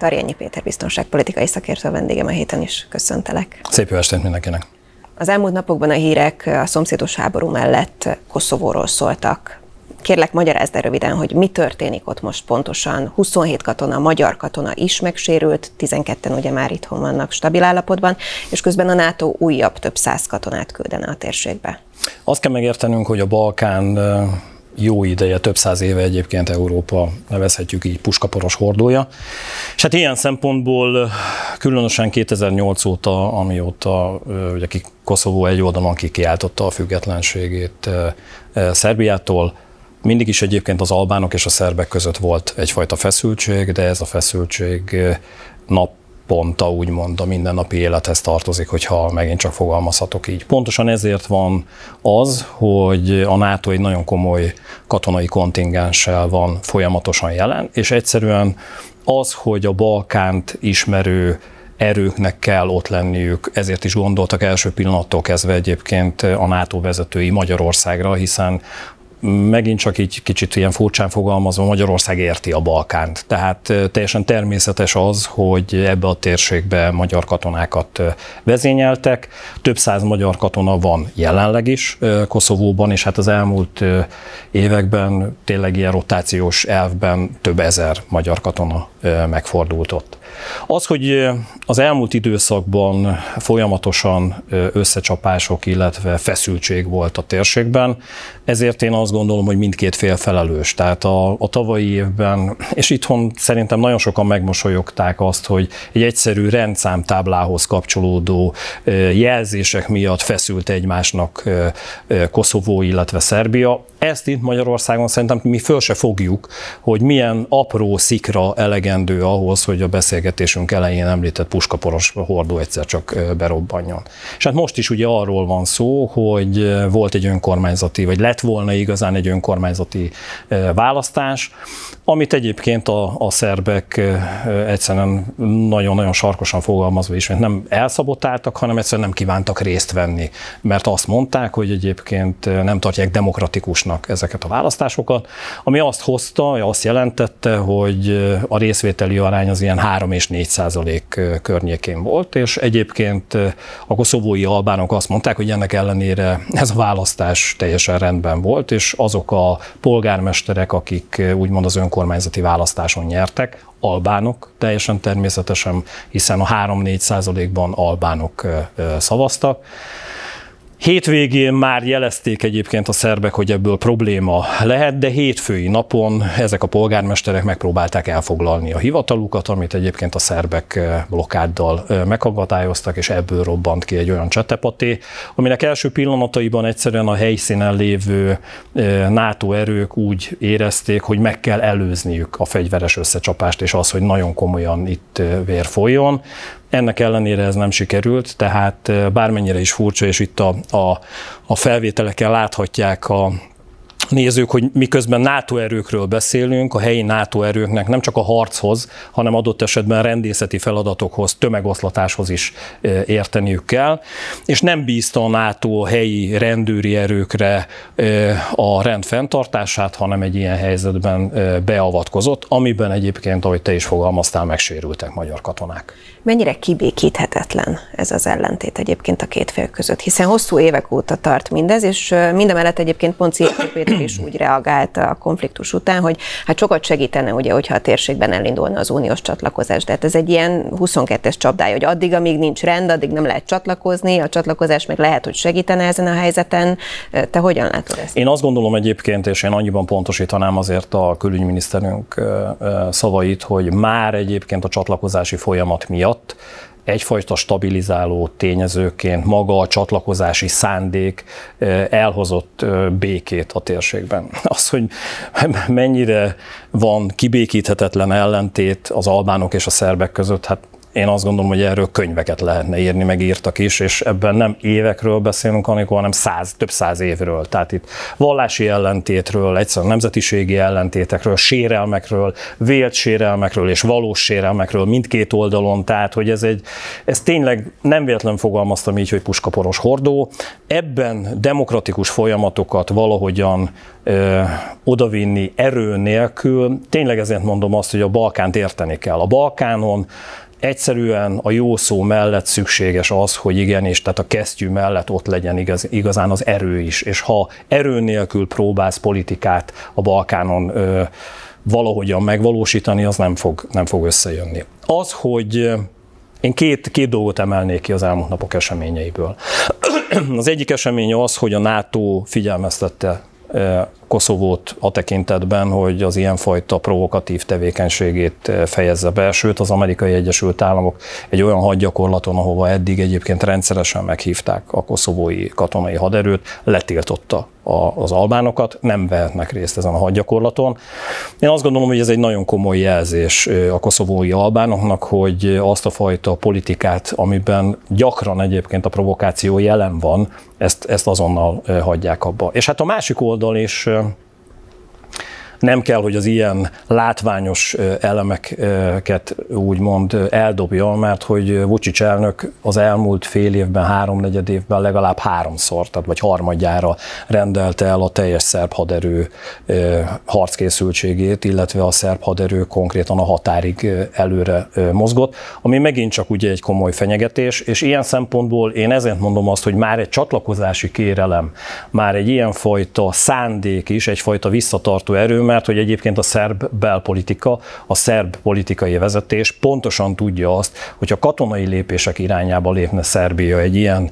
Tarjányi Péter biztonságpolitikai szakértő vendégem a héten is. Köszöntelek. Szép jó estét mindenkinek. Az elmúlt napokban a hírek a szomszédos háború mellett Koszovóról szóltak. Kérlek, magyarázd el röviden, hogy mi történik ott most pontosan. 27 katona, magyar katona is megsérült, 12-en ugye már itthon vannak stabil állapotban, és közben a NATO újabb több száz katonát küldene a térségbe. Azt kell megértenünk, hogy a Balkán jó ideje, több száz éve egyébként Európa, nevezhetjük így puskaporos hordója. És hát ilyen szempontból különösen 2008 óta, amióta ugye Koszovó egy oldalon kikiáltotta a függetlenségét Szerbiától, mindig is egyébként az albánok és a szerbek között volt egyfajta feszültség, de ez a feszültség nap ponta úgymond a mindennapi élethez tartozik, hogyha megint csak fogalmazhatok így. Pontosan ezért van az, hogy a NATO egy nagyon komoly katonai kontingenssel van folyamatosan jelen, és egyszerűen az, hogy a Balkánt ismerő erőknek kell ott lenniük, ezért is gondoltak első pillanattól kezdve egyébként a NATO vezetői Magyarországra, hiszen megint csak így kicsit ilyen furcsán fogalmazva, Magyarország érti a Balkánt. Tehát teljesen természetes az, hogy ebbe a térségbe magyar katonákat vezényeltek. Több száz magyar katona van jelenleg is Koszovóban, és hát az elmúlt években tényleg ilyen rotációs elvben több ezer magyar katona megfordult ott. Az, hogy az elmúlt időszakban folyamatosan összecsapások, illetve feszültség volt a térségben, ezért én azt gondolom, hogy mindkét fél felelős. Tehát a, a tavalyi évben, és itthon szerintem nagyon sokan megmosolyogták azt, hogy egy egyszerű rendszámtáblához kapcsolódó jelzések miatt feszült egymásnak Koszovó, illetve Szerbia. Ezt itt Magyarországon szerintem mi föl se fogjuk, hogy milyen apró szikra elegendő ahhoz, hogy a beszélgetésünk elején említett puskaporos hordó egyszer csak berobbanjon. És hát most is ugye arról van szó, hogy volt egy önkormányzati, vagy lett volna igazán egy önkormányzati választás, amit egyébként a, a szerbek egyszerűen nagyon-nagyon sarkosan fogalmazva is, nem elszabotáltak, hanem egyszerűen nem kívántak részt venni, mert azt mondták, hogy egyébként nem tartják demokratikusnak ezeket a választásokat, ami azt hozta, azt jelentette, hogy a részvételi arány az ilyen 3 és 4 százalék környékén volt, és egyébként a koszovói albánok azt mondták, hogy ennek ellenére ez a választás teljesen rendben volt, és azok a polgármesterek, akik úgymond az önkormányzati választáson nyertek, albánok teljesen természetesen, hiszen a 3-4 százalékban albánok szavaztak. Hétvégén már jelezték egyébként a szerbek, hogy ebből probléma lehet, de hétfői napon ezek a polgármesterek megpróbálták elfoglalni a hivatalukat, amit egyébként a szerbek eh, blokkáddal eh, megakadályoztak, és ebből robbant ki egy olyan csetepaté, aminek első pillanataiban egyszerűen a helyszínen lévő eh, NATO erők úgy érezték, hogy meg kell előzniük a fegyveres összecsapást, és az, hogy nagyon komolyan itt vér folyjon. Ennek ellenére ez nem sikerült, tehát bármennyire is furcsa, és itt a, a, a felvételeken láthatják a, nézők, hogy miközben NATO erőkről beszélünk, a helyi NATO erőknek nem csak a harchoz, hanem adott esetben rendészeti feladatokhoz, tömegoszlatáshoz is érteniük kell, és nem bízta a NATO a helyi rendőri erőkre a rend fenntartását, hanem egy ilyen helyzetben beavatkozott, amiben egyébként, ahogy te is fogalmaztál, megsérültek magyar katonák. Mennyire kibékíthetetlen ez az ellentét egyébként a két fél között, hiszen hosszú évek óta tart mindez, és mindemellett egyébként pont Péter is úgy reagált a konfliktus után, hogy hát sokat segítene, ugye, hogyha a térségben elindulna az uniós csatlakozás. De hát ez egy ilyen 22-es csapdája, hogy addig, amíg nincs rend, addig nem lehet csatlakozni, a csatlakozás meg lehet, hogy segítene ezen a helyzeten. Te hogyan látod ezt? Én azt gondolom egyébként, és én annyiban pontosítanám azért a külügyminiszterünk szavait, hogy már egyébként a csatlakozási folyamat miatt miatt egyfajta stabilizáló tényezőként maga a csatlakozási szándék elhozott békét a térségben. Az, hogy mennyire van kibékíthetetlen ellentét az albánok és a szerbek között, hát én azt gondolom, hogy erről könyveket lehetne írni, meg írtak is, és ebben nem évekről beszélünk, hanem száz, több száz évről. Tehát itt vallási ellentétről, egyszerűen nemzetiségi ellentétekről, sérelmekről, vélt sérelmekről és valós sérelmekről mindkét oldalon, tehát hogy ez egy, ez tényleg nem véletlen fogalmaztam így, hogy puskaporos hordó. Ebben demokratikus folyamatokat valahogyan odavinni erő nélkül, tényleg ezért mondom azt, hogy a Balkánt érteni kell. A Balkánon egyszerűen a jó szó mellett szükséges az, hogy igenis, tehát a kesztyű mellett ott legyen igaz, igazán az erő is, és ha erő nélkül próbálsz politikát a Balkánon ö, valahogyan megvalósítani, az nem fog, nem fog összejönni. Az, hogy én két, két dolgot emelnék ki az elmúlt napok eseményeiből. Az egyik esemény az, hogy a NATO figyelmeztette Koszovót a tekintetben, hogy az ilyenfajta provokatív tevékenységét fejezze be, sőt az amerikai Egyesült Államok egy olyan hadgyakorlaton, ahova eddig egyébként rendszeresen meghívták a koszovói katonai haderőt, letiltotta az albánokat, nem vehetnek részt ezen a hadgyakorlaton. Én azt gondolom, hogy ez egy nagyon komoly jelzés a koszovói albánoknak, hogy azt a fajta politikát, amiben gyakran egyébként a provokáció jelen van, ezt, ezt azonnal hagyják abba. És hát a másik oldal is nem kell, hogy az ilyen látványos elemeket úgymond eldobja, mert hogy Vucic elnök az elmúlt fél évben, háromnegyed évben legalább háromszor, tehát vagy harmadjára rendelte el a teljes szerb haderő harckészültségét, illetve a szerb haderő konkrétan a határig előre mozgott, ami megint csak ugye egy komoly fenyegetés, és ilyen szempontból én ezért mondom azt, hogy már egy csatlakozási kérelem, már egy ilyenfajta szándék is, egyfajta visszatartó erő, mert hogy egyébként a szerb belpolitika, a szerb politikai vezetés pontosan tudja azt, hogy a katonai lépések irányába lépne Szerbia egy ilyen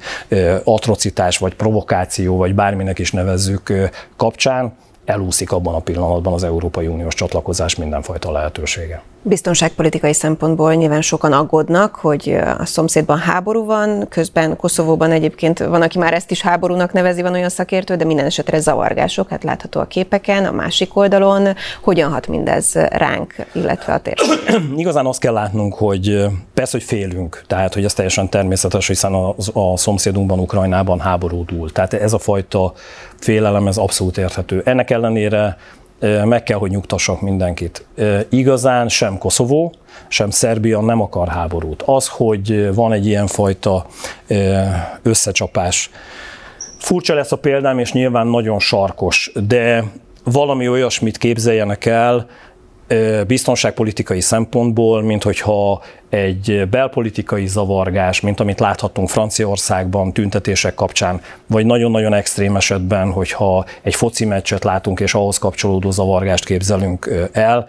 atrocitás, vagy provokáció, vagy bárminek is nevezzük kapcsán, elúszik abban a pillanatban az Európai Uniós csatlakozás mindenfajta lehetősége. Biztonságpolitikai szempontból nyilván sokan aggódnak, hogy a szomszédban háború van, közben Koszovóban egyébként van, aki már ezt is háborúnak nevezi, van olyan szakértő, de minden esetre zavargások, hát látható a képeken, a másik oldalon. Hogyan hat mindez ránk, illetve a térségre? Igazán azt kell látnunk, hogy persze, hogy félünk, tehát hogy ez teljesen természetes, hiszen a, a szomszédunkban, Ukrajnában háború dúl. Tehát ez a fajta félelem, ez abszolút érthető. Ennek ellenére meg kell, hogy nyugtassak mindenkit. Igazán sem Koszovó, sem Szerbia nem akar háborút. Az, hogy van egy ilyen fajta összecsapás, furcsa lesz a példám, és nyilván nagyon sarkos, de valami olyasmit képzeljenek el, biztonságpolitikai szempontból, mint hogyha egy belpolitikai zavargás, mint amit láthattunk Franciaországban tüntetések kapcsán, vagy nagyon-nagyon extrém esetben, hogyha egy foci meccset látunk és ahhoz kapcsolódó zavargást képzelünk el.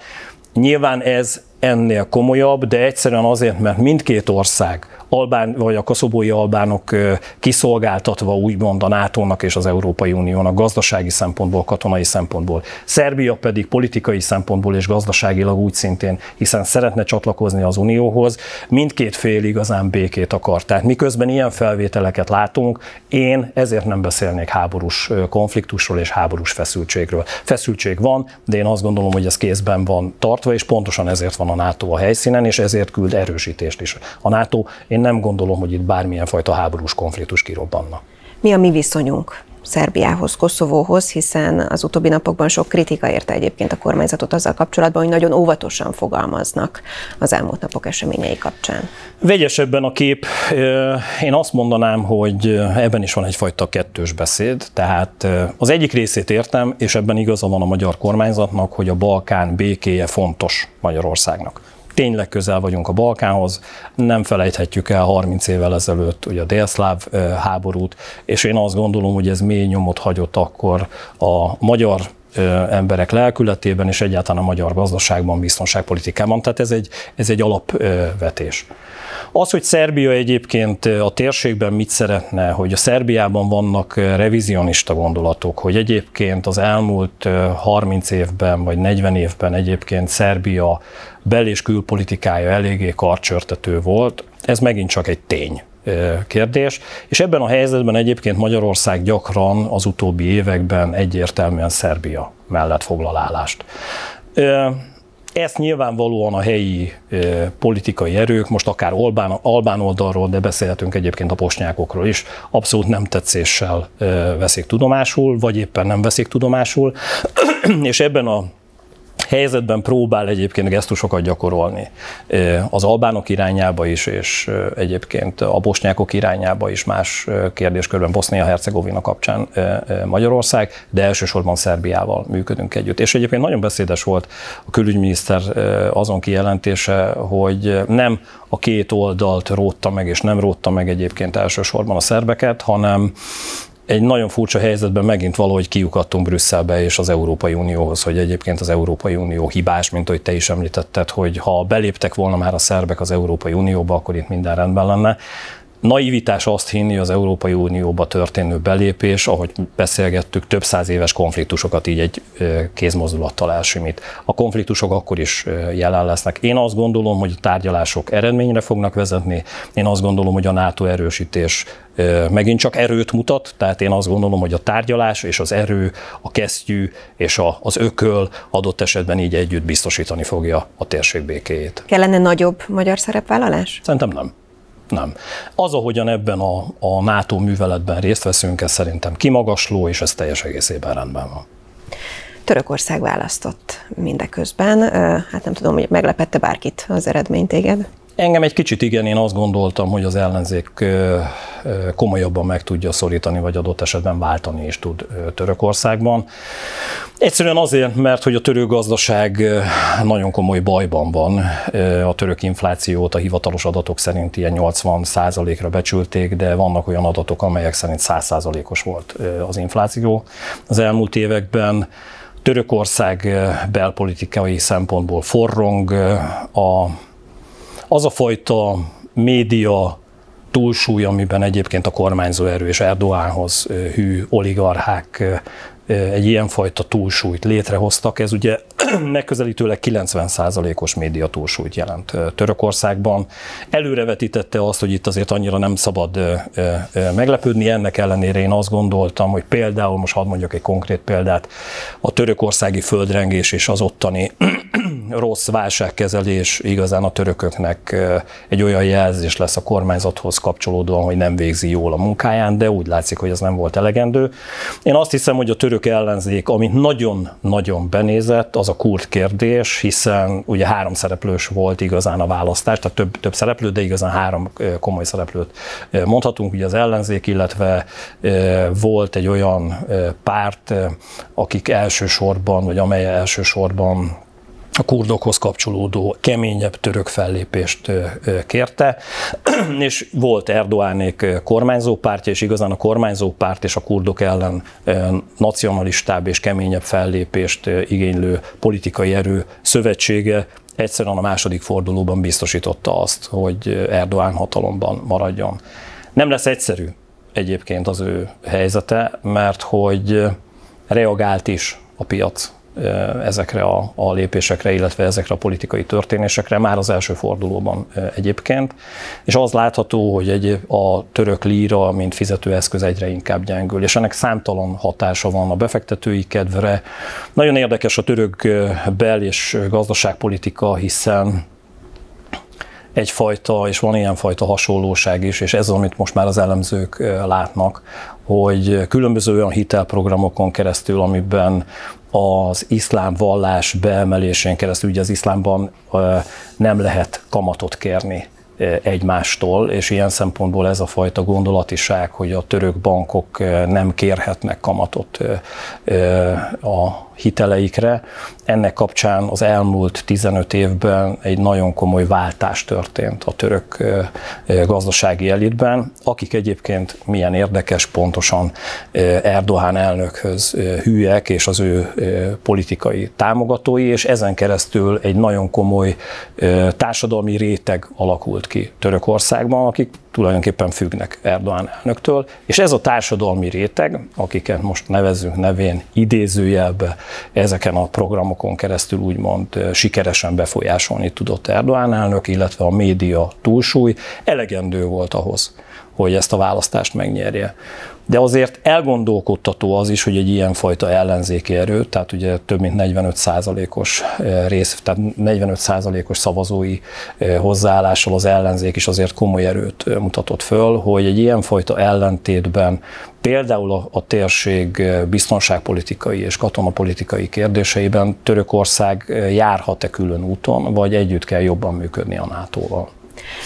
Nyilván ez ennél komolyabb, de egyszerűen azért, mert mindkét ország albán, vagy a koszobói albánok kiszolgáltatva úgymond a NATO-nak és az Európai Uniónak gazdasági szempontból, katonai szempontból. Szerbia pedig politikai szempontból és gazdaságilag úgy szintén, hiszen szeretne csatlakozni az Unióhoz, mindkét fél igazán békét akar. Tehát miközben ilyen felvételeket látunk, én ezért nem beszélnék háborús konfliktusról és háborús feszültségről. Feszültség van, de én azt gondolom, hogy ez kézben van tartva, és pontosan ezért van a NATO a helyszínen, és ezért küld erősítést is. A NATO, én én nem gondolom, hogy itt bármilyen fajta háborús konfliktus kirobbanna. Mi a mi viszonyunk? Szerbiához, Koszovóhoz, hiszen az utóbbi napokban sok kritika érte egyébként a kormányzatot azzal kapcsolatban, hogy nagyon óvatosan fogalmaznak az elmúlt napok eseményei kapcsán. Vegyesebben a kép. Én azt mondanám, hogy ebben is van egyfajta kettős beszéd. Tehát az egyik részét értem, és ebben igaza van a magyar kormányzatnak, hogy a Balkán békéje fontos Magyarországnak tényleg közel vagyunk a Balkánhoz, nem felejthetjük el 30 évvel ezelőtt ugye a délszláv háborút, és én azt gondolom, hogy ez mély nyomot hagyott akkor a magyar emberek lelkületében, és egyáltalán a magyar gazdaságban, biztonságpolitikában. Tehát ez egy, ez egy alapvetés. Az, hogy Szerbia egyébként a térségben mit szeretne, hogy a Szerbiában vannak revizionista gondolatok, hogy egyébként az elmúlt 30 évben vagy 40 évben egyébként Szerbia bel- és külpolitikája eléggé karcsörtető volt, ez megint csak egy tény kérdés, és ebben a helyzetben egyébként Magyarország gyakran az utóbbi években egyértelműen Szerbia mellett foglal. Ezt nyilvánvalóan a helyi politikai erők, most akár Albán, Albán oldalról, de beszélhetünk egyébként a posnyákokról is, abszolút nem tetszéssel veszik tudomásul, vagy éppen nem veszik tudomásul, és ebben a helyzetben próbál egyébként gesztusokat gyakorolni az albánok irányába is, és egyébként a bosnyákok irányába is más kérdéskörben Bosznia-Hercegovina kapcsán Magyarország, de elsősorban Szerbiával működünk együtt. És egyébként nagyon beszédes volt a külügyminiszter azon kijelentése, hogy nem a két oldalt rótta meg, és nem rótta meg egyébként elsősorban a szerbeket, hanem egy nagyon furcsa helyzetben megint valahogy kiukadtunk Brüsszelbe és az Európai Unióhoz, hogy egyébként az Európai Unió hibás, mint ahogy te is említetted, hogy ha beléptek volna már a szerbek az Európai Unióba, akkor itt minden rendben lenne naivitás azt hinni az Európai Unióba történő belépés, ahogy beszélgettük, több száz éves konfliktusokat így egy kézmozdulattal elsimít. A konfliktusok akkor is jelen lesznek. Én azt gondolom, hogy a tárgyalások eredményre fognak vezetni. Én azt gondolom, hogy a NATO erősítés megint csak erőt mutat, tehát én azt gondolom, hogy a tárgyalás és az erő, a kesztyű és az ököl adott esetben így együtt biztosítani fogja a térség békéjét. Kellene nagyobb magyar szerepvállalás? Szerintem nem. Nem. Az, ahogyan ebben a, a NATO műveletben részt veszünk, ez szerintem kimagasló, és ez teljes egészében rendben van. Törökország választott mindeközben. Hát nem tudom, hogy meglepette bárkit az eredmény téged? Engem egy kicsit igen, én azt gondoltam, hogy az ellenzék komolyabban meg tudja szorítani, vagy adott esetben váltani is tud Törökországban. Egyszerűen azért, mert hogy a török gazdaság nagyon komoly bajban van. A török inflációt a hivatalos adatok szerint ilyen 80% ra becsülték, de vannak olyan adatok, amelyek szerint 100% os volt az infláció az elmúlt években. Törökország belpolitikai szempontból forrong, a az a fajta média túlsúly, amiben egyébként a kormányzó erő és Erdoánhoz hű oligarchák egy ilyenfajta túlsúlyt létrehoztak. Ez ugye megközelítőleg 90%-os média túlsúlyt jelent Törökországban. Előrevetítette azt, hogy itt azért annyira nem szabad meglepődni. Ennek ellenére én azt gondoltam, hogy például, most hadd mondjak egy konkrét példát, a törökországi földrengés és az ottani rossz válságkezelés igazán a törököknek egy olyan jelzés lesz a kormányzathoz kapcsolódóan, hogy nem végzi jól a munkáján, de úgy látszik, hogy ez nem volt elegendő. Én azt hiszem, hogy a török ellenzék, amit nagyon-nagyon benézett, az a kurt kérdés, hiszen ugye három szereplős volt igazán a választás, tehát több, több szereplő, de igazán három komoly szereplőt mondhatunk, ugye az ellenzék, illetve volt egy olyan párt, akik elsősorban, vagy amely elsősorban a kurdokhoz kapcsolódó keményebb török fellépést kérte, és volt Erdoánék kormányzó pártja, és igazán a kormányzó párt és a kurdok ellen nacionalistább és keményebb fellépést igénylő politikai erő szövetsége egyszerűen a második fordulóban biztosította azt, hogy Erdoğan hatalomban maradjon. Nem lesz egyszerű egyébként az ő helyzete, mert hogy reagált is a piac ezekre a, a lépésekre, illetve ezekre a politikai történésekre már az első fordulóban egyébként. És az látható, hogy egy, a török líra, mint fizetőeszköz egyre inkább gyengül, és ennek számtalan hatása van a befektetői kedvre. Nagyon érdekes a török bel- és gazdaságpolitika, hiszen egyfajta, és van ilyenfajta hasonlóság is, és ez, amit most már az elemzők látnak, hogy különböző olyan hitelprogramokon keresztül, amiben az iszlám vallás beemelésén keresztül, ugye az iszlámban nem lehet kamatot kérni egymástól, és ilyen szempontból ez a fajta gondolatiság, hogy a török bankok nem kérhetnek kamatot a hiteleikre. Ennek kapcsán az elmúlt 15 évben egy nagyon komoly váltás történt a török gazdasági elitben, akik egyébként milyen érdekes, pontosan Erdoğan elnökhöz hűek, és az ő politikai támogatói, és ezen keresztül egy nagyon komoly társadalmi réteg alakult ki Törökországban, akik tulajdonképpen függnek Erdoğan elnöktől, és ez a társadalmi réteg, akiket most nevezzünk nevén idézőjelbe, ezeken a programokon keresztül úgymond sikeresen befolyásolni tudott Erdoğan elnök, illetve a média túlsúly elegendő volt ahhoz, hogy ezt a választást megnyerje. De azért elgondolkodtató az is, hogy egy ilyenfajta ellenzéki erő, tehát ugye több mint 45 százalékos rész, tehát 45 százalékos szavazói hozzáállással az ellenzék is azért komoly erőt mutatott föl, hogy egy ilyenfajta ellentétben például a, a térség biztonságpolitikai és katonapolitikai kérdéseiben Törökország járhat-e külön úton, vagy együtt kell jobban működni a NATO-val?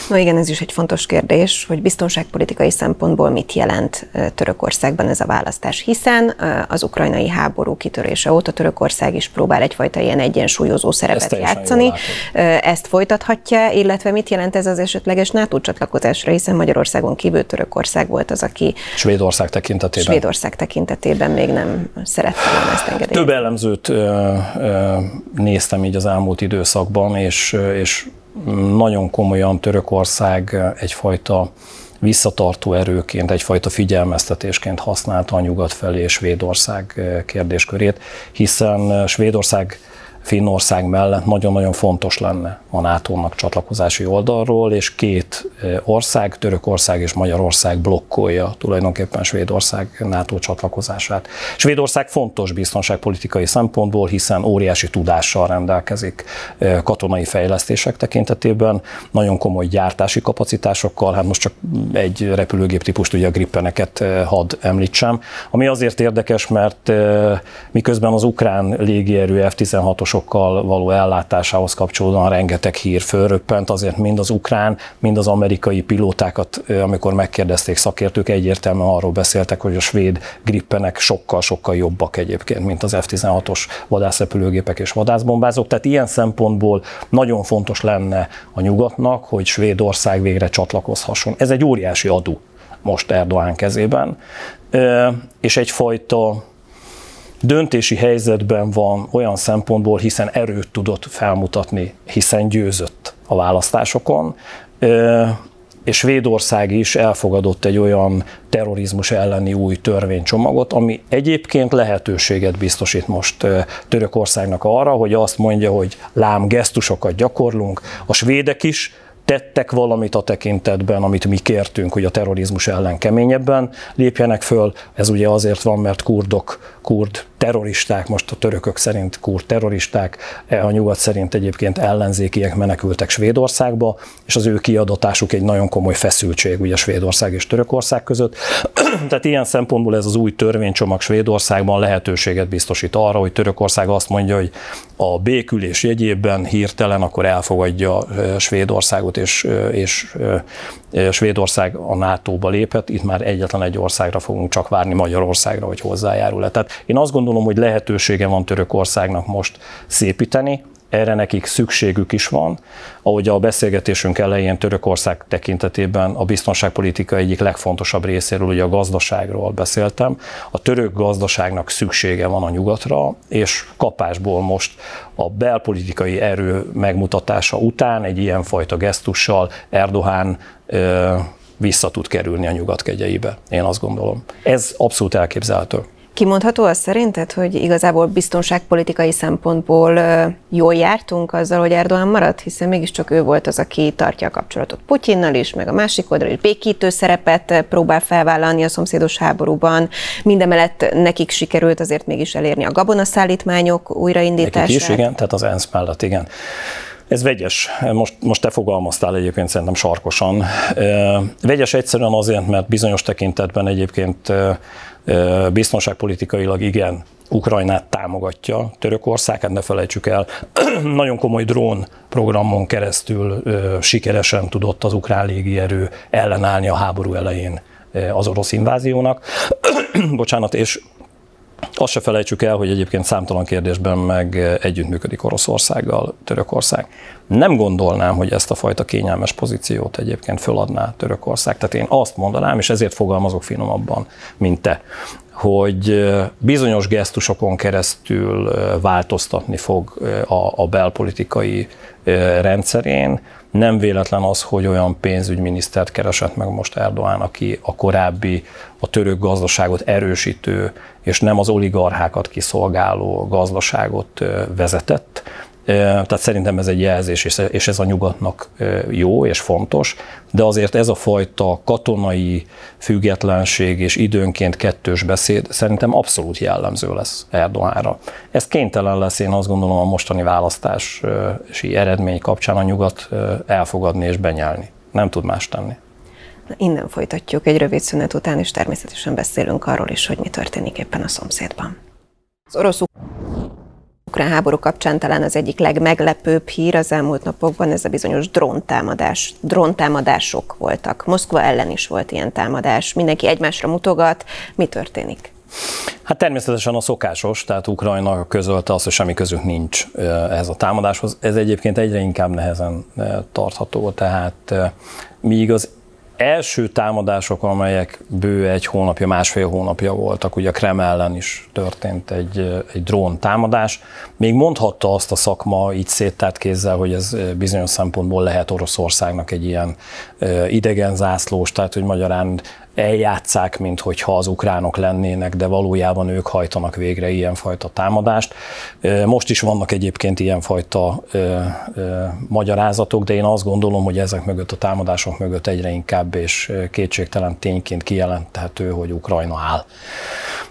No igen, ez is egy fontos kérdés, hogy biztonságpolitikai szempontból mit jelent Törökországban ez a választás, hiszen az ukrajnai háború kitörése óta Törökország is próbál egyfajta ilyen egyensúlyozó szerepet játszani. Ezt folytathatja, illetve mit jelent ez az esetleges NATO csatlakozásra, hiszen Magyarországon kívül Törökország volt az, aki Svédország tekintetében. Svédország tekintetében még nem szerette volna ezt engedélyezni. Több elemzőt néztem így az elmúlt időszakban, és, és nagyon komolyan Törökország egyfajta visszatartó erőként, egyfajta figyelmeztetésként használta a nyugat felé Svédország kérdéskörét, hiszen Svédország Finnország mellett nagyon-nagyon fontos lenne a NATO-nak csatlakozási oldalról, és két ország, Törökország és Magyarország blokkolja tulajdonképpen Svédország NATO csatlakozását. Svédország fontos biztonságpolitikai szempontból, hiszen óriási tudással rendelkezik katonai fejlesztések tekintetében, nagyon komoly gyártási kapacitásokkal, hát most csak egy repülőgép típust, ugye a Grippeneket had említsem, ami azért érdekes, mert miközben az ukrán légierő F-16-os sokkal való ellátásához kapcsolódóan rengeteg hír fölröppent, azért mind az ukrán, mind az amerikai pilótákat, amikor megkérdezték szakértők, egyértelműen arról beszéltek, hogy a svéd grippenek sokkal-sokkal jobbak egyébként, mint az F-16-os vadászrepülőgépek és vadászbombázók. Tehát ilyen szempontból nagyon fontos lenne a nyugatnak, hogy Svédország végre csatlakozhasson. Ez egy óriási adó most Erdoğan kezében, és egyfajta döntési helyzetben van olyan szempontból, hiszen erőt tudott felmutatni, hiszen győzött a választásokon, és Svédország is elfogadott egy olyan terrorizmus elleni új törvénycsomagot, ami egyébként lehetőséget biztosít most Törökországnak arra, hogy azt mondja, hogy lám gesztusokat gyakorlunk, a svédek is tettek valamit a tekintetben, amit mi kértünk, hogy a terrorizmus ellen keményebben lépjenek föl. Ez ugye azért van, mert kurdok, kurd terroristák, most a törökök szerint kurd terroristák, e, a nyugat szerint egyébként ellenzékiek menekültek Svédországba, és az ő kiadatásuk egy nagyon komoly feszültség ugye Svédország és Törökország között. Tehát ilyen szempontból ez az új törvénycsomag Svédországban lehetőséget biztosít arra, hogy Törökország azt mondja, hogy a békülés jegyében hirtelen akkor elfogadja e, Svédországot, és, e, és Svédország a NATO-ba lépett, itt már egyetlen egy országra fogunk csak várni, Magyarországra, hogy hozzájárul. Tehát én azt gondolom, hogy lehetősége van Törökországnak most szépíteni, erre nekik szükségük is van. Ahogy a beszélgetésünk elején Törökország tekintetében a biztonságpolitika egyik legfontosabb részéről, ugye a gazdaságról beszéltem. A török gazdaságnak szüksége van a nyugatra, és kapásból most a belpolitikai erő megmutatása után egy ilyenfajta gesztussal Erdoğan vissza tud kerülni a nyugat kegyeibe. Én azt gondolom. Ez abszolút elképzelhető. Kimondható az szerinted, hogy igazából biztonságpolitikai szempontból jól jártunk azzal, hogy Erdoğan maradt, hiszen mégiscsak ő volt az, aki tartja a kapcsolatot Putyinnal is, meg a másik oldalon is békítő szerepet próbál felvállalni a szomszédos háborúban. Mindemellett nekik sikerült azért mégis elérni a gabonaszállítmányok újraindítását. Nekik is, igen, tehát az ENSZ mellett, igen. Ez vegyes. Most, most te fogalmaztál egyébként szerintem sarkosan. Vegyes egyszerűen azért, mert bizonyos tekintetben egyébként biztonságpolitikailag igen, Ukrajnát támogatja Törökország, hát ne felejtsük el, nagyon komoly drón programon keresztül sikeresen tudott az ukrán légierő ellenállni a háború elején az orosz inváziónak. Bocsánat, és azt se felejtsük el, hogy egyébként számtalan kérdésben meg együttműködik Oroszországgal Törökország. Nem gondolnám, hogy ezt a fajta kényelmes pozíciót egyébként föladná Törökország. Tehát én azt mondanám, és ezért fogalmazok finomabban, mint te, hogy bizonyos gesztusokon keresztül változtatni fog a, a belpolitikai rendszerén. Nem véletlen az, hogy olyan pénzügyminisztert keresett meg most Erdoğan, aki a korábbi, a török gazdaságot erősítő, és nem az oligarchákat kiszolgáló gazdaságot vezetett, Tehát szerintem ez egy jelzés, és ez a nyugatnak jó és fontos, de azért ez a fajta katonai függetlenség és időnként kettős beszéd szerintem abszolút jellemző lesz Erdoğanra. Ez kénytelen lesz, én azt gondolom a mostani választási eredmény kapcsán a nyugat elfogadni és benyelni. Nem tud más tenni. Innen folytatjuk egy rövid szünet után, és természetesen beszélünk arról is, hogy mi történik éppen a szomszédban. Az orosz ukrán háború kapcsán talán az egyik legmeglepőbb hír az elmúlt napokban ez a bizonyos dróntámadás. Dróntámadások voltak. Moszkva ellen is volt ilyen támadás. Mindenki egymásra mutogat. Mi történik? Hát természetesen a szokásos, tehát Ukrajna közölte azt, hogy semmi közük nincs ehhez a támadáshoz. Ez egyébként egyre inkább nehezen tartható, tehát míg az első támadások, amelyek bő egy hónapja, másfél hónapja voltak, ugye a Kreml ellen is történt egy, egy drón támadás. Még mondhatta azt a szakma így széttárt kézzel, hogy ez bizonyos szempontból lehet Oroszországnak egy ilyen idegen zászlós, tehát hogy magyarán eljátszák, mint hogyha az ukránok lennének, de valójában ők hajtanak végre ilyenfajta támadást. Most is vannak egyébként ilyenfajta ö, ö, magyarázatok, de én azt gondolom, hogy ezek mögött a támadások mögött egyre inkább és kétségtelen tényként kijelenthető, hogy Ukrajna áll.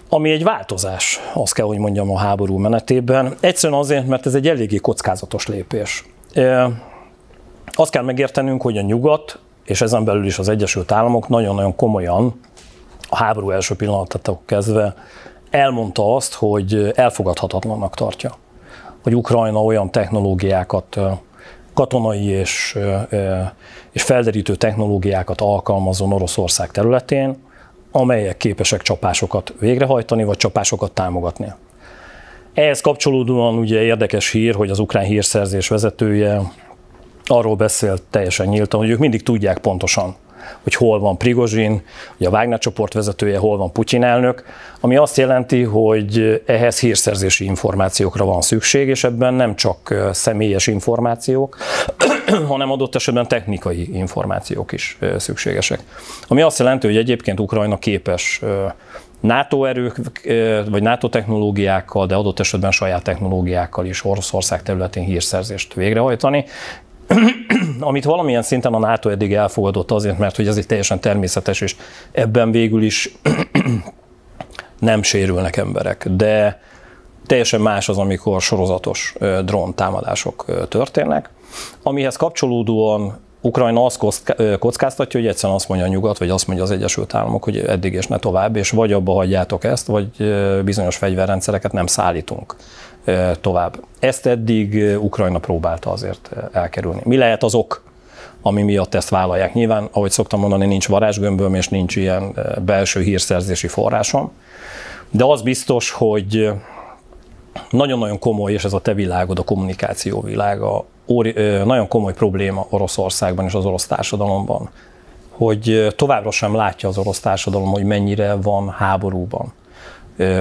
Ami egy változás, azt kell, hogy mondjam a háború menetében. Egyszerűen azért, mert ez egy eléggé kockázatos lépés. Azt kell megértenünk, hogy a nyugat és ezen belül is az Egyesült Államok nagyon-nagyon komolyan a háború első pillanatától kezdve elmondta azt, hogy elfogadhatatlannak tartja, hogy Ukrajna olyan technológiákat, katonai és, és felderítő technológiákat alkalmazon Oroszország területén, amelyek képesek csapásokat végrehajtani, vagy csapásokat támogatni. Ehhez kapcsolódóan ugye érdekes hír, hogy az ukrán hírszerzés vezetője arról beszélt teljesen nyíltan, hogy ők mindig tudják pontosan, hogy hol van Prigozsin, hogy a Wagner csoport vezetője, hol van Putyin elnök, ami azt jelenti, hogy ehhez hírszerzési információkra van szükség, és ebben nem csak személyes információk, hanem adott esetben technikai információk is szükségesek. Ami azt jelenti, hogy egyébként Ukrajna képes NATO erők, vagy NATO technológiákkal, de adott esetben saját technológiákkal is Oroszország területén hírszerzést végrehajtani, amit valamilyen szinten a NATO eddig elfogadott azért, mert hogy ez egy teljesen természetes, és ebben végül is nem sérülnek emberek. De teljesen más az, amikor sorozatos drón támadások történnek. Amihez kapcsolódóan Ukrajna azt kockáztatja, hogy egyszerűen azt mondja a nyugat, vagy azt mondja az Egyesült Államok, hogy eddig és ne tovább, és vagy abba hagyjátok ezt, vagy bizonyos fegyverrendszereket nem szállítunk tovább. Ezt eddig Ukrajna próbálta azért elkerülni. Mi lehet az ok, ami miatt ezt vállalják? Nyilván, ahogy szoktam mondani, nincs varázsgömböm, és nincs ilyen belső hírszerzési forrásom, de az biztos, hogy nagyon-nagyon komoly, és ez a te világod, a kommunikáció világa, nagyon komoly probléma Oroszországban és az orosz társadalomban, hogy továbbra sem látja az orosz társadalom, hogy mennyire van háborúban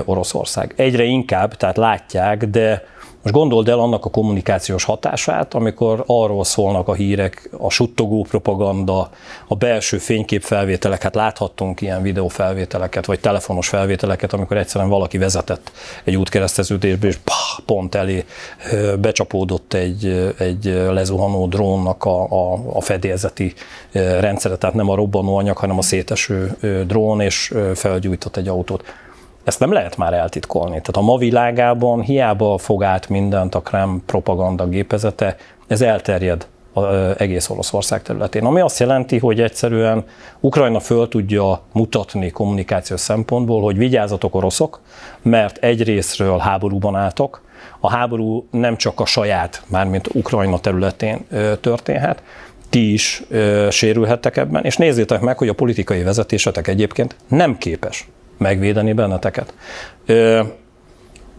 Oroszország. Egyre inkább, tehát látják, de most gondold el annak a kommunikációs hatását, amikor arról szólnak a hírek, a suttogó propaganda, a belső fényképfelvételek, hát láthattunk ilyen videófelvételeket, vagy telefonos felvételeket, amikor egyszerűen valaki vezetett egy útkereszteződésbe, és pah, pont elé becsapódott egy, egy lezuhanó drónnak a, a, a fedélzeti rendszere, tehát nem a robbanó anyag, hanem a széteső drón, és felgyújtott egy autót ezt nem lehet már eltitkolni. Tehát a ma világában hiába fog át mindent a Krem propaganda gépezete, ez elterjed egész Oroszország területén. Ami azt jelenti, hogy egyszerűen Ukrajna föl tudja mutatni kommunikációs szempontból, hogy vigyázzatok oroszok, mert egyrésztről háborúban álltok, a háború nem csak a saját, mármint Ukrajna területén történhet, ti is sérülhettek ebben, és nézzétek meg, hogy a politikai vezetésetek egyébként nem képes megvédeni benneteket.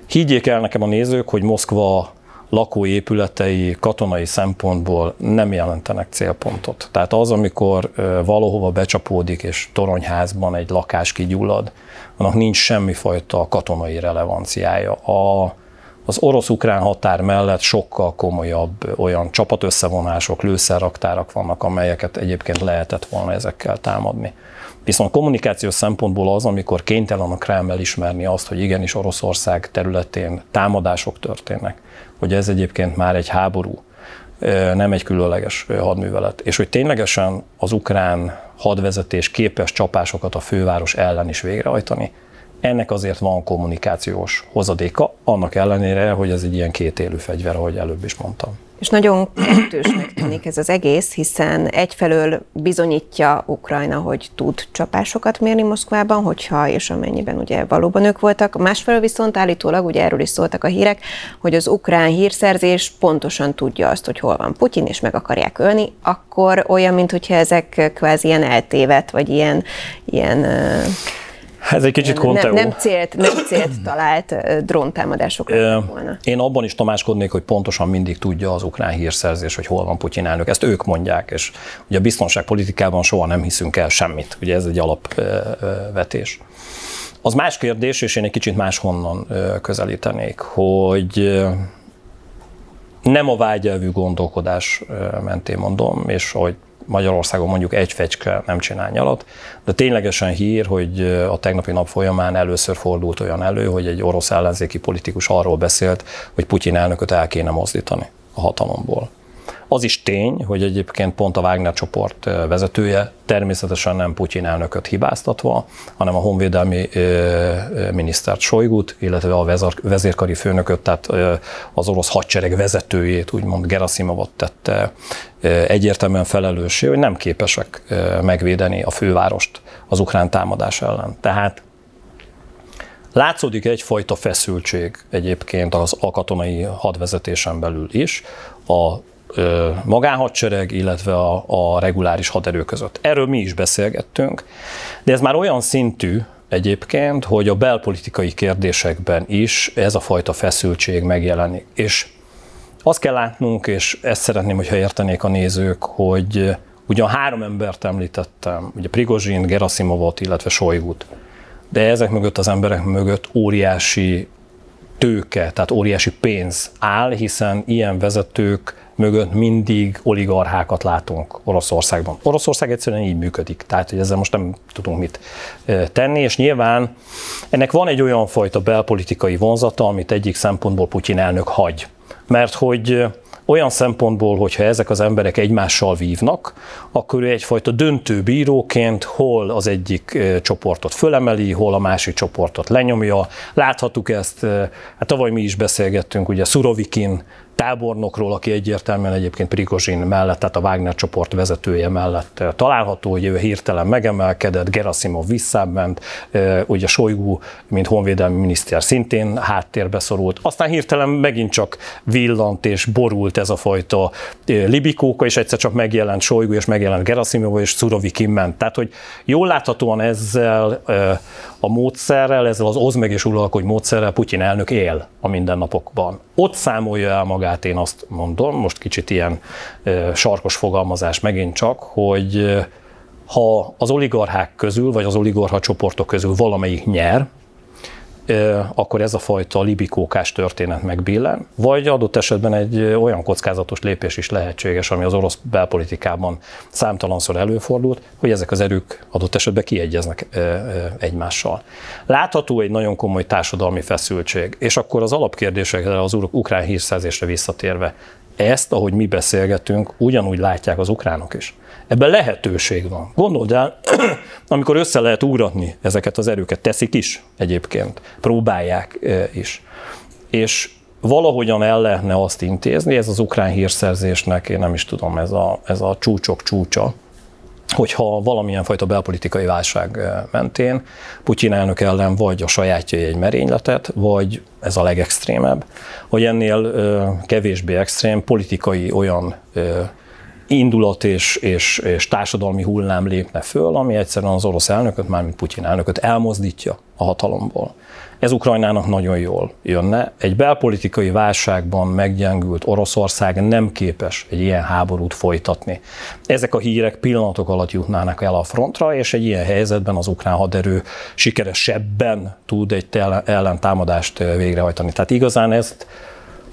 Higgyék el nekem a nézők, hogy Moszkva lakóépületei katonai szempontból nem jelentenek célpontot. Tehát az, amikor valahova becsapódik és toronyházban egy lakás kigyullad, annak nincs semmifajta katonai relevanciája. A, az orosz-ukrán határ mellett sokkal komolyabb olyan csapatösszevonások, lőszerraktárak vannak, amelyeket egyébként lehetett volna ezekkel támadni. Viszont kommunikációs szempontból az, amikor kénytelen a Kreml elismerni azt, hogy igenis Oroszország területén támadások történnek, hogy ez egyébként már egy háború, nem egy különleges hadművelet, és hogy ténylegesen az ukrán hadvezetés képes csapásokat a főváros ellen is végrehajtani, ennek azért van kommunikációs hozadéka, annak ellenére, hogy ez egy ilyen kétélű fegyver, ahogy előbb is mondtam. És nagyon kettősnek tűnik ez az egész, hiszen egyfelől bizonyítja Ukrajna, hogy tud csapásokat mérni Moszkvában, hogyha és amennyiben ugye valóban ők voltak. Másfelől viszont állítólag, ugye erről is szóltak a hírek, hogy az ukrán hírszerzés pontosan tudja azt, hogy hol van Putyin, és meg akarják ölni, akkor olyan, mintha ezek kvázi ilyen eltévet, vagy ilyen, ilyen ez egy kicsit konteó. Nem, nem, célt, nem célt talált dróntámadásokra volna. Én abban is tamáskodnék, hogy pontosan mindig tudja az ukrán hírszerzés, hogy hol van Putyin elnök. Ezt ők mondják, és ugye a biztonságpolitikában soha nem hiszünk el semmit. Ugye ez egy alapvetés. Az más kérdés, és én egy kicsit máshonnan közelítenék, hogy nem a vágyelvű gondolkodás mentén mondom, és hogy Magyarországon mondjuk egy fecske nem csinál nyalat, de ténylegesen hír, hogy a tegnapi nap folyamán először fordult olyan elő, hogy egy orosz ellenzéki politikus arról beszélt, hogy Putyin elnököt el kéne mozdítani a hatalomból. Az is tény, hogy egyébként pont a Wagner csoport vezetője természetesen nem Putyin elnököt hibáztatva, hanem a honvédelmi minisztert Sojgut, illetve a vezérkari főnököt, tehát az orosz hadsereg vezetőjét, úgymond Gerasimovot tette egyértelműen felelőssé, hogy nem képesek megvédeni a fővárost az ukrán támadás ellen. Tehát Látszódik egyfajta feszültség egyébként az a katonai hadvezetésen belül is, a magánhadsereg, illetve a, a reguláris haderő között. Erről mi is beszélgettünk, de ez már olyan szintű egyébként, hogy a belpolitikai kérdésekben is ez a fajta feszültség megjelenik. És azt kell látnunk, és ezt szeretném, hogyha értenék a nézők, hogy ugyan három embert említettem, ugye Prigozsin, Gerasimovot, illetve Sojgut, de ezek mögött az emberek mögött óriási tőke, tehát óriási pénz áll, hiszen ilyen vezetők mögött mindig oligarchákat látunk Oroszországban. Oroszország egyszerűen így működik, tehát hogy ezzel most nem tudunk mit tenni, és nyilván ennek van egy olyan fajta belpolitikai vonzata, amit egyik szempontból Putyin elnök hagy. Mert hogy olyan szempontból, hogyha ezek az emberek egymással vívnak, akkor ő egyfajta döntő bíróként hol az egyik csoportot fölemeli, hol a másik csoportot lenyomja. Láthattuk ezt, hát tavaly mi is beszélgettünk, ugye Surovikin tábornokról, aki egyértelműen egyébként Prigozsin mellett, tehát a Wagner csoport vezetője mellett eh, található, hogy ő hirtelen megemelkedett, Gerasimov visszáment, eh, ugye Sojgu, mint honvédelmi miniszter szintén háttérbe szorult. Aztán hirtelen megint csak villant és borult ez a fajta eh, libikóka, és egyszer csak megjelent Sojgu, és megjelent Gerasimov, és Surovikin ment. Tehát, hogy jól láthatóan ezzel a módszerrel, ezzel az oz meg és uralkodj módszerrel Putyin elnök él a mindennapokban. Ott számolja el magát, én azt mondom, most kicsit ilyen sarkos fogalmazás megint csak, hogy ha az oligarchák közül, vagy az oligarcha csoportok közül valamelyik nyer, akkor ez a fajta libikókás történet megbillen, vagy adott esetben egy olyan kockázatos lépés is lehetséges, ami az orosz belpolitikában számtalanszor előfordult, hogy ezek az erők adott esetben kiegyeznek egymással. Látható egy nagyon komoly társadalmi feszültség, és akkor az alapkérdésekre, az ukrán hírszerzésre visszatérve, ezt, ahogy mi beszélgetünk, ugyanúgy látják az ukránok is. Ebben lehetőség van. Gondold el, amikor össze lehet úratni ezeket az erőket, teszik is egyébként, próbálják is. És valahogyan el lehetne azt intézni, ez az ukrán hírszerzésnek, én nem is tudom, ez a, ez a csúcsok csúcsa, hogyha valamilyen fajta belpolitikai válság mentén Putyin elnök ellen vagy a sajátjai egy merényletet, vagy ez a legextrémebb, vagy ennél kevésbé extrém politikai olyan indulat és, és, és társadalmi hullám lépne föl, ami egyszerűen az orosz elnököt, mármint Putyin elnököt elmozdítja a hatalomból. Ez Ukrajnának nagyon jól jönne. Egy belpolitikai válságban meggyengült Oroszország nem képes egy ilyen háborút folytatni. Ezek a hírek pillanatok alatt jutnának el a frontra, és egy ilyen helyzetben az ukrán haderő sikeresebben tud egy ellentámadást végrehajtani. Tehát igazán ezt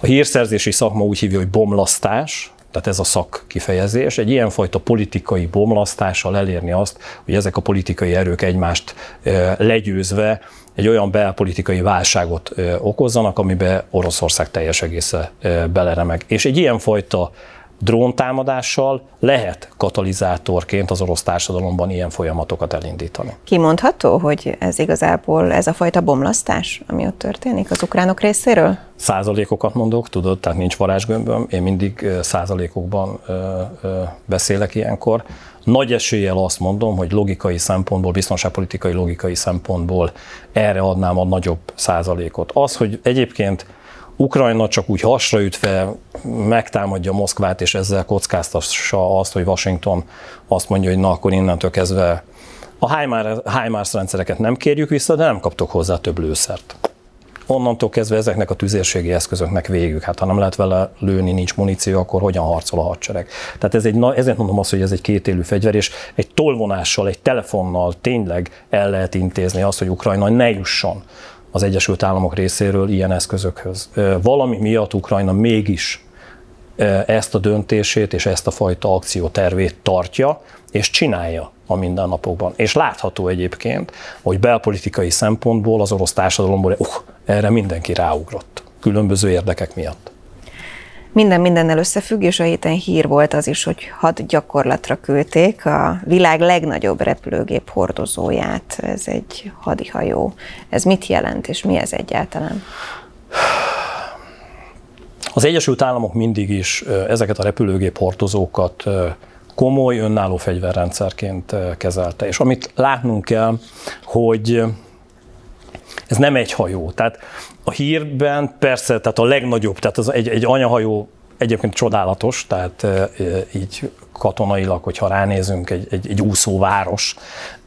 a hírszerzési szakma úgy hívja, hogy bomlasztás, tehát ez a szak kifejezés, egy ilyenfajta politikai bomlasztással elérni azt, hogy ezek a politikai erők egymást legyőzve egy olyan belpolitikai válságot okozzanak, amiben Oroszország teljes egésze beleremeg. És egy ilyenfajta dróntámadással lehet katalizátorként az orosz társadalomban ilyen folyamatokat elindítani. Kimondható, hogy ez igazából ez a fajta bomlasztás, ami ott történik az ukránok részéről? Százalékokat mondok, tudod, tehát nincs varázsgömböm, én mindig százalékokban ö, ö, beszélek ilyenkor. Nagy eséllyel azt mondom, hogy logikai szempontból, biztonságpolitikai logikai szempontból erre adnám a nagyobb százalékot. Az, hogy egyébként Ukrajna csak úgy hasraütve megtámadja Moszkvát, és ezzel kockáztassa azt, hogy Washington azt mondja, hogy na akkor innentől kezdve a HIMARS rendszereket nem kérjük vissza, de nem kaptok hozzá több lőszert. Onnantól kezdve ezeknek a tüzérségi eszközöknek végük. Hát ha nem lehet vele lőni, nincs muníció, akkor hogyan harcol a hadsereg? Tehát ez egy, ezért mondom azt, hogy ez egy kétélű fegyver, és egy tolvonással, egy telefonnal tényleg el lehet intézni azt, hogy Ukrajna ne jusson az Egyesült Államok részéről ilyen eszközökhöz. Valami miatt Ukrajna mégis ezt a döntését és ezt a fajta akciótervét tartja, és csinálja a mindennapokban. És látható egyébként, hogy belpolitikai szempontból az orosz társadalomból uh, erre mindenki ráugrott, különböző érdekek miatt. Minden mindennel összefügg, és a héten hír volt az is, hogy hat gyakorlatra küldték a világ legnagyobb repülőgép hordozóját. Ez egy hadihajó. Ez mit jelent, és mi ez egyáltalán? Az Egyesült Államok mindig is ezeket a repülőgép hordozókat komoly, önálló fegyverrendszerként kezelte. És amit látnunk kell, hogy ez nem egy hajó. Tehát a hírben persze, tehát a legnagyobb, tehát az egy, egy anyahajó egyébként csodálatos, tehát így katonailag, hogyha ránézünk, egy, egy, egy úszóváros,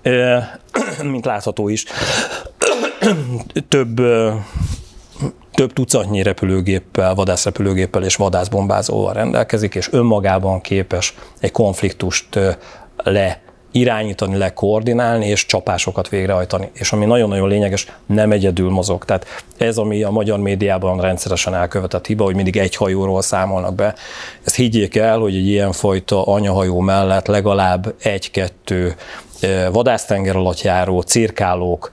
mint látható is, több több tucatnyi repülőgéppel, vadászrepülőgéppel és vadászbombázóval rendelkezik, és önmagában képes egy konfliktust le irányítani, lekoordinálni és csapásokat végrehajtani. És ami nagyon-nagyon lényeges, nem egyedül mozog. Tehát ez, ami a magyar médiában rendszeresen elkövetett hiba, hogy mindig egy hajóról számolnak be. Ezt higgyék el, hogy egy ilyenfajta anyahajó mellett legalább egy-kettő vadásztenger alatt járó, cirkálók,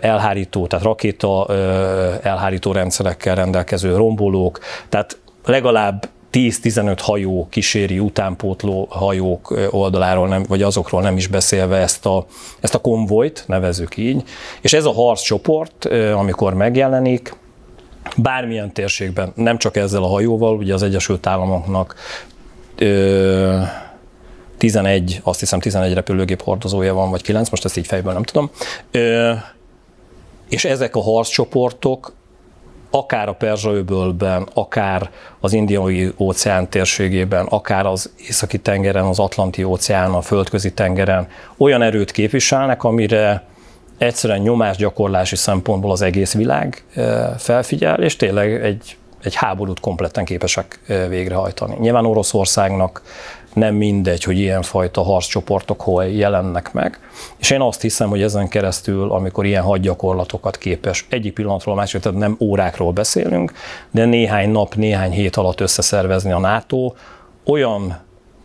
elhárító, tehát rakéta elhárító rendszerekkel rendelkező rombolók, tehát legalább 10-15 hajó kíséri utánpótló hajók oldaláról, nem, vagy azokról nem is beszélve ezt a, ezt a konvojt, nevezük így. És ez a harccsoport, amikor megjelenik, bármilyen térségben, nem csak ezzel a hajóval, ugye az Egyesült Államoknak ö, 11, azt hiszem 11 repülőgép hordozója van, vagy 9, most ezt így fejből nem tudom. Ö, és ezek a harccsoportok akár a Perzsa-öbölben, akár az Indiai óceán térségében, akár az északi tengeren, az Atlanti óceán, a földközi tengeren olyan erőt képviselnek, amire egyszerűen nyomásgyakorlási szempontból az egész világ felfigyel, és tényleg egy, egy háborút kompletten képesek végrehajtani. Nyilván Oroszországnak nem mindegy, hogy ilyenfajta harccsoportok hol jelennek meg, és én azt hiszem, hogy ezen keresztül, amikor ilyen hadgyakorlatokat képes egyik pillanatról a másikra, tehát nem órákról beszélünk, de néhány nap, néhány hét alatt összeszervezni a NATO, olyan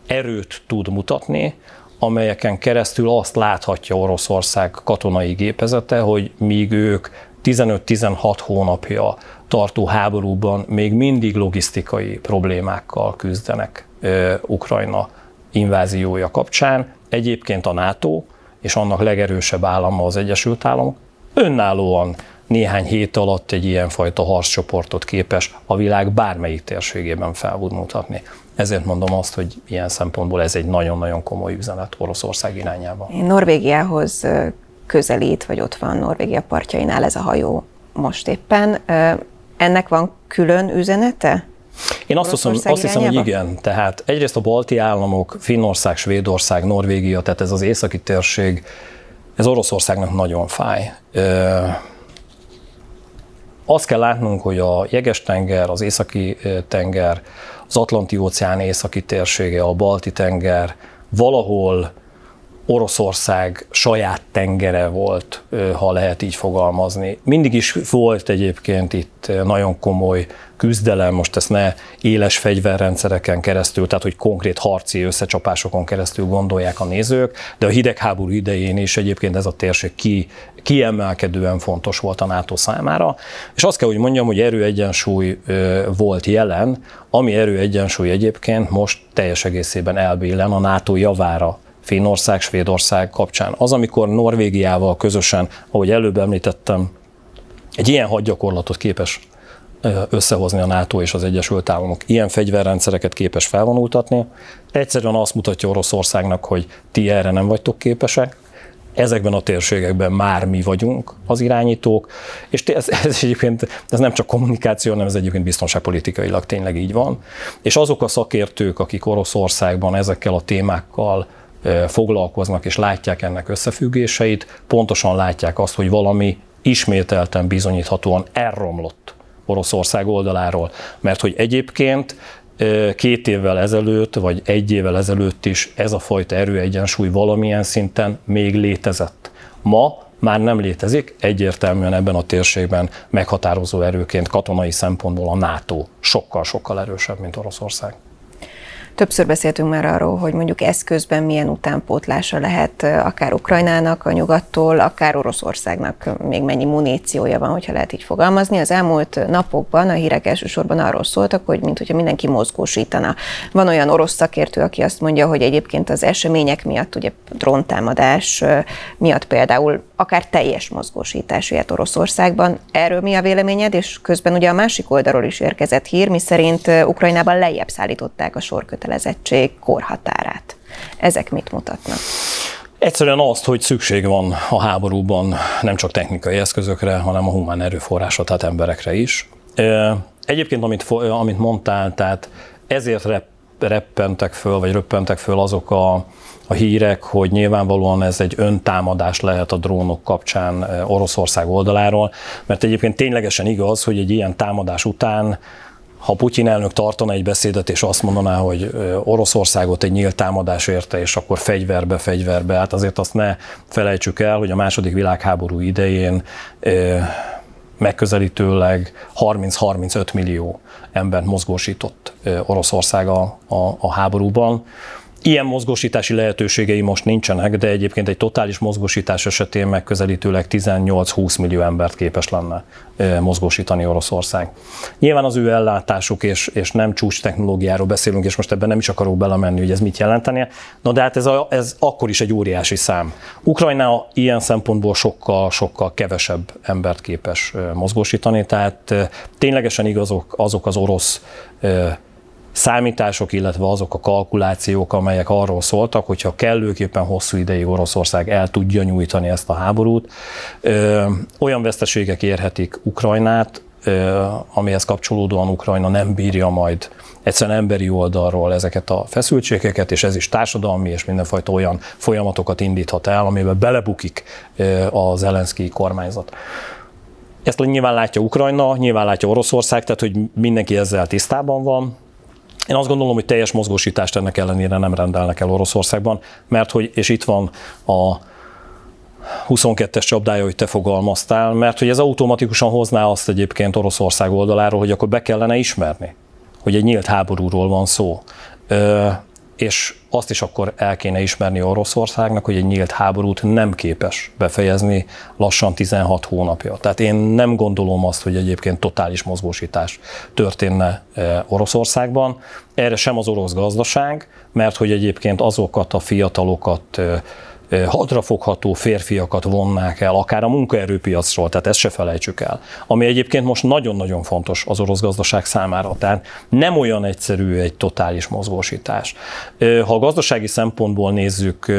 erőt tud mutatni, amelyeken keresztül azt láthatja Oroszország katonai gépezete, hogy míg ők 15-16 hónapja tartó háborúban még mindig logisztikai problémákkal küzdenek Ukrajna inváziója kapcsán. Egyébként a NATO és annak legerősebb állama az Egyesült Államok önállóan néhány hét alatt egy ilyenfajta harccsoportot képes a világ bármelyik térségében felmutatni. Ezért mondom azt, hogy ilyen szempontból ez egy nagyon-nagyon komoly üzenet Oroszország irányába. Norvégiához közelít, vagy ott van Norvégia partjainál ez a hajó most éppen. Ennek van külön üzenete? Én azt hiszem, azt hiszem, hogy igen. Tehát egyrészt a balti államok, Finnország, Svédország, Norvégia, tehát ez az északi térség, ez Oroszországnak nagyon fáj. Azt kell látnunk, hogy a Jeges-tenger, az északi tenger, az Atlanti óceán északi térsége, a Balti tenger valahol Oroszország saját tengere volt, ha lehet így fogalmazni. Mindig is volt egyébként itt nagyon komoly küzdelem, most ezt ne éles fegyverrendszereken keresztül, tehát hogy konkrét harci összecsapásokon keresztül gondolják a nézők, de a hidegháború idején is egyébként ez a térség ki, kiemelkedően fontos volt a NATO számára, és azt kell, hogy mondjam, hogy erőegyensúly volt jelen, ami erőegyensúly egyébként most teljes egészében elbillen a NATO javára Finnország, Svédország kapcsán. Az, amikor Norvégiával közösen, ahogy előbb említettem, egy ilyen hadgyakorlatot képes összehozni a NATO és az Egyesült Államok. Ilyen fegyverrendszereket képes felvonultatni. Egyszerűen azt mutatja Oroszországnak, hogy ti erre nem vagytok képesek, ezekben a térségekben már mi vagyunk az irányítók, és ez, ez egyébként ez nem csak kommunikáció, hanem ez egyébként biztonságpolitikailag tényleg így van. És azok a szakértők, akik Oroszországban ezekkel a témákkal foglalkoznak és látják ennek összefüggéseit, pontosan látják azt, hogy valami ismételten bizonyíthatóan elromlott Oroszország oldaláról. Mert hogy egyébként két évvel ezelőtt, vagy egy évvel ezelőtt is ez a fajta erőegyensúly valamilyen szinten még létezett. Ma már nem létezik, egyértelműen ebben a térségben meghatározó erőként katonai szempontból a NATO sokkal-sokkal erősebb, mint Oroszország. Többször beszéltünk már arról, hogy mondjuk eszközben milyen utánpótlása lehet akár Ukrajnának a nyugattól, akár Oroszországnak még mennyi muníciója van, hogyha lehet így fogalmazni. Az elmúlt napokban a hírek elsősorban arról szóltak, hogy mint hogyha mindenki mozgósítana. Van olyan orosz szakértő, aki azt mondja, hogy egyébként az események miatt, ugye dróntámadás miatt például akár teljes mozgósítás jöhet Oroszországban. Erről mi a véleményed? És közben ugye a másik oldalról is érkezett hír, miszerint Ukrajnában lejjebb szállították a sorkötelezettség korhatárát. Ezek mit mutatnak? Egyszerűen azt, hogy szükség van a háborúban nem csak technikai eszközökre, hanem a humán erőforrásra, tehát emberekre is. Egyébként, amit, amit mondtál, tehát ezért reppentek föl, vagy röppentek föl azok a a hírek, hogy nyilvánvalóan ez egy öntámadás lehet a drónok kapcsán Oroszország oldaláról, mert egyébként ténylegesen igaz, hogy egy ilyen támadás után ha Putyin elnök tartana egy beszédet, és azt mondaná, hogy Oroszországot egy nyílt támadás érte, és akkor fegyverbe, fegyverbe, hát azért azt ne felejtsük el, hogy a második világháború idején megközelítőleg 30-35 millió embert mozgósított Oroszország a, a, a háborúban. Ilyen mozgósítási lehetőségei most nincsenek, de egyébként egy totális mozgósítás esetén megközelítőleg 18-20 millió embert képes lenne mozgósítani Oroszország. Nyilván az ő ellátásuk, és, és nem csúcs technológiáról beszélünk, és most ebben nem is akarok belemenni, hogy ez mit jelentenie, na de hát ez, a, ez akkor is egy óriási szám. Ukrajna ilyen szempontból sokkal, sokkal kevesebb embert képes mozgósítani, tehát ténylegesen igazok azok az orosz számítások, illetve azok a kalkulációk, amelyek arról szóltak, hogyha kellőképpen hosszú ideig Oroszország el tudja nyújtani ezt a háborút, olyan veszteségek érhetik Ukrajnát, amihez kapcsolódóan Ukrajna nem bírja majd egyszerűen emberi oldalról ezeket a feszültségeket, és ez is társadalmi és mindenfajta olyan folyamatokat indíthat el, amiben belebukik az Zelenszky kormányzat. Ezt nyilván látja Ukrajna, nyilván látja Oroszország, tehát hogy mindenki ezzel tisztában van. Én azt gondolom, hogy teljes mozgósítást ennek ellenére nem rendelnek el Oroszországban, mert hogy, és itt van a 22-es csapdája, hogy te fogalmaztál, mert hogy ez automatikusan hozná azt egyébként Oroszország oldaláról, hogy akkor be kellene ismerni, hogy egy nyílt háborúról van szó és azt is akkor el kéne ismerni Oroszországnak, hogy egy nyílt háborút nem képes befejezni lassan 16 hónapja. Tehát én nem gondolom azt, hogy egyébként totális mozgósítás történne e, Oroszországban. Erre sem az orosz gazdaság, mert hogy egyébként azokat a fiatalokat hadrafogható férfiakat vonnák el, akár a munkaerőpiacról, tehát ezt se felejtsük el. Ami egyébként most nagyon-nagyon fontos az orosz gazdaság számára, tehát nem olyan egyszerű egy totális mozgósítás. Ha a gazdasági szempontból nézzük,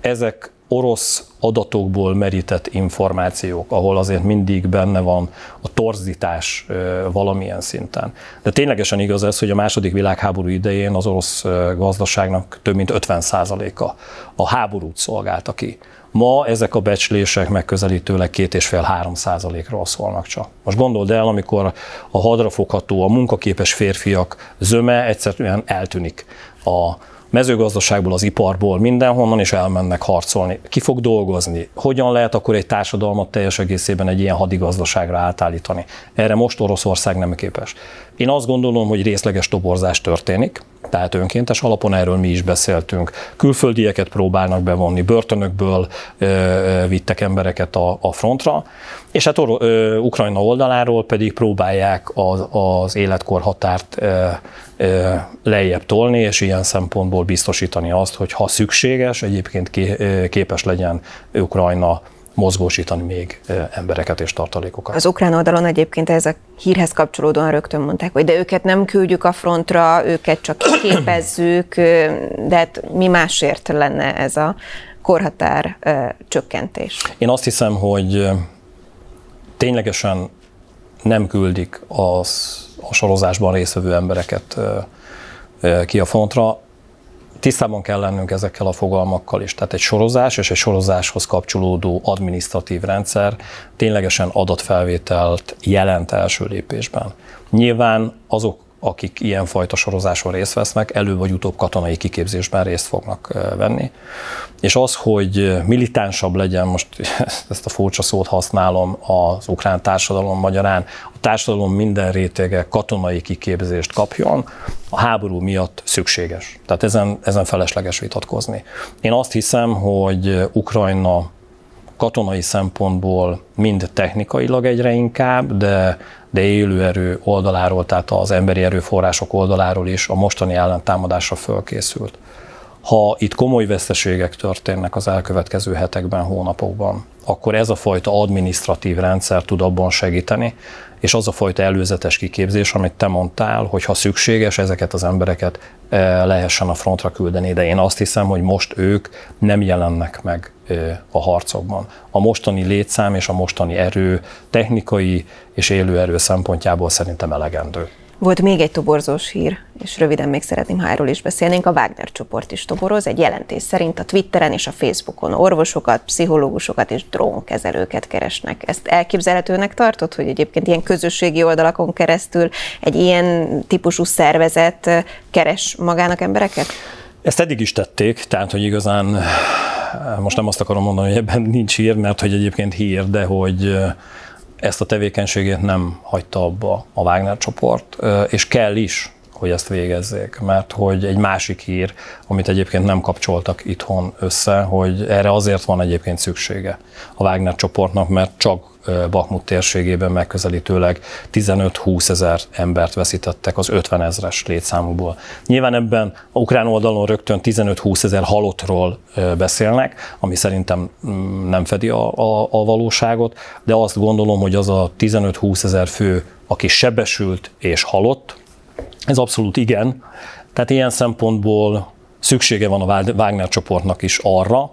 ezek orosz adatokból merített információk, ahol azért mindig benne van a torzítás valamilyen szinten. De ténylegesen igaz ez, hogy a második világháború idején az orosz gazdaságnak több mint 50%-a a háborút szolgálta ki. Ma ezek a becslések megközelítőleg két és fél három százalékról szólnak csak. Most gondold el, amikor a hadrafogható, a munkaképes férfiak zöme egyszerűen eltűnik a mezőgazdaságból, az iparból, mindenhonnan, és elmennek harcolni. Ki fog dolgozni? Hogyan lehet akkor egy társadalmat teljes egészében egy ilyen hadigazdaságra átállítani? Erre most Oroszország nem képes. Én azt gondolom, hogy részleges toborzás történik, tehát önkéntes alapon erről mi is beszéltünk. Külföldieket próbálnak bevonni, börtönökből ö, vittek embereket a, a frontra, és hát or, ö, Ukrajna oldaláról pedig próbálják az, az életkorhatárt ö, ö, lejjebb tolni, és ilyen szempontból biztosítani azt, hogy ha szükséges, egyébként képes legyen Ukrajna mozgósítani még embereket és tartalékokat. Az ukrán oldalon egyébként ez a hírhez kapcsolódóan rögtön mondták, hogy de őket nem küldjük a frontra, őket csak képezzük, de hát mi másért lenne ez a korhatár csökkentés? Én azt hiszem, hogy ténylegesen nem küldik az, a sorozásban résztvevő embereket ki a frontra tisztában kell lennünk ezekkel a fogalmakkal is. Tehát egy sorozás és egy sorozáshoz kapcsolódó administratív rendszer ténylegesen adatfelvételt jelent első lépésben. Nyilván azok akik ilyenfajta sorozáson részt vesznek, elő vagy utóbb katonai kiképzésben részt fognak venni. És az, hogy militánsabb legyen, most ezt a furcsa szót használom az ukrán társadalom magyarán, a társadalom minden rétege katonai kiképzést kapjon, a háború miatt szükséges. Tehát ezen, ezen felesleges vitatkozni. Én azt hiszem, hogy Ukrajna katonai szempontból mind technikailag egyre inkább, de, de élőerő oldaláról, tehát az emberi erőforrások oldaláról is a mostani ellentámadásra fölkészült. Ha itt komoly veszteségek történnek az elkövetkező hetekben, hónapokban, akkor ez a fajta administratív rendszer tud abban segíteni, és az a fajta előzetes kiképzés, amit te mondtál, hogy ha szükséges, ezeket az embereket eh, lehessen a frontra küldeni, de én azt hiszem, hogy most ők nem jelennek meg a harcokban. A mostani létszám és a mostani erő technikai és élő erő szempontjából szerintem elegendő. Volt még egy toborzós hír, és röviden még szeretném, ha erről is beszélnénk. A Wagner csoport is toboroz. Egy jelentés szerint a Twitteren és a Facebookon orvosokat, pszichológusokat és drónkezelőket keresnek. Ezt elképzelhetőnek tartott, hogy egyébként ilyen közösségi oldalakon keresztül egy ilyen típusú szervezet keres magának embereket? Ezt eddig is tették, tehát hogy igazán most nem azt akarom mondani, hogy ebben nincs hír, mert hogy egyébként hír, de hogy ezt a tevékenységét nem hagyta abba a Wagner csoport, és kell is, hogy ezt végezzék, mert hogy egy másik hír, amit egyébként nem kapcsoltak itthon össze, hogy erre azért van egyébként szüksége a Wagner csoportnak, mert csak Bakmut térségében megközelítőleg 15-20 ezer embert veszítettek az 50 ezres létszámúból. Nyilván ebben a ukrán oldalon rögtön 15-20 ezer halottról beszélnek, ami szerintem mm, nem fedi a, a, a valóságot, de azt gondolom, hogy az a 15-20 ezer fő, aki sebesült és halott, ez abszolút igen. Tehát ilyen szempontból szüksége van a Wagner csoportnak is arra,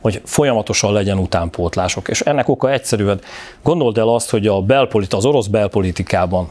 hogy folyamatosan legyen utánpótlások. És ennek oka egyszerűen, gondold el azt, hogy a belpolitika, az orosz belpolitikában,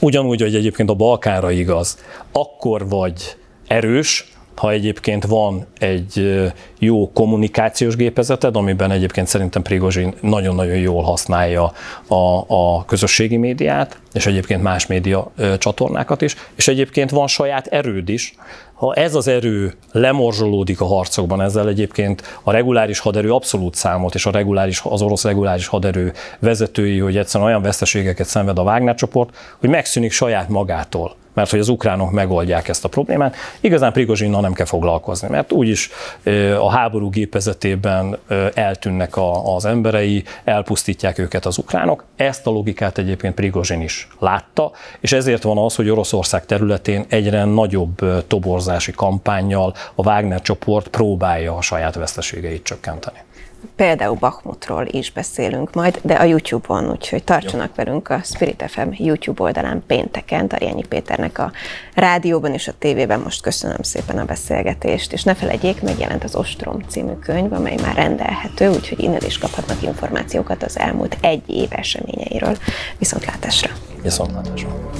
ugyanúgy, hogy egyébként a Balkánra igaz, akkor vagy erős, ha egyébként van egy jó kommunikációs gépezeted, amiben egyébként szerintem Prigozsin nagyon-nagyon jól használja a, a közösségi médiát, és egyébként más média csatornákat is, és egyébként van saját erőd is, ha ez az erő lemorzsolódik a harcokban, ezzel egyébként a reguláris haderő abszolút számolt, és a reguláris, az orosz reguláris haderő vezetői, hogy egyszerűen olyan veszteségeket szenved a Wagner csoport, hogy megszűnik saját magától mert hogy az ukránok megoldják ezt a problémát. Igazán Prigozsinnal nem kell foglalkozni, mert úgyis a háború gépezetében eltűnnek az emberei, elpusztítják őket az ukránok. Ezt a logikát egyébként Prigozsin is látta, és ezért van az, hogy Oroszország területén egyre nagyobb toborzási kampányjal a Wagner csoport próbálja a saját veszteségeit csökkenteni. Például Bachmutról is beszélünk majd, de a YouTube-on, úgyhogy tartsanak Jó. velünk a Spirit FM YouTube oldalán pénteken, Tarjányi Péternek a rádióban és a tévében. Most köszönöm szépen a beszélgetést, és ne felejtjék, megjelent az Ostrom című könyv, amely már rendelhető, úgyhogy innen is kaphatnak információkat az elmúlt egy év eseményeiről. Viszontlátásra! Viszontlátásra!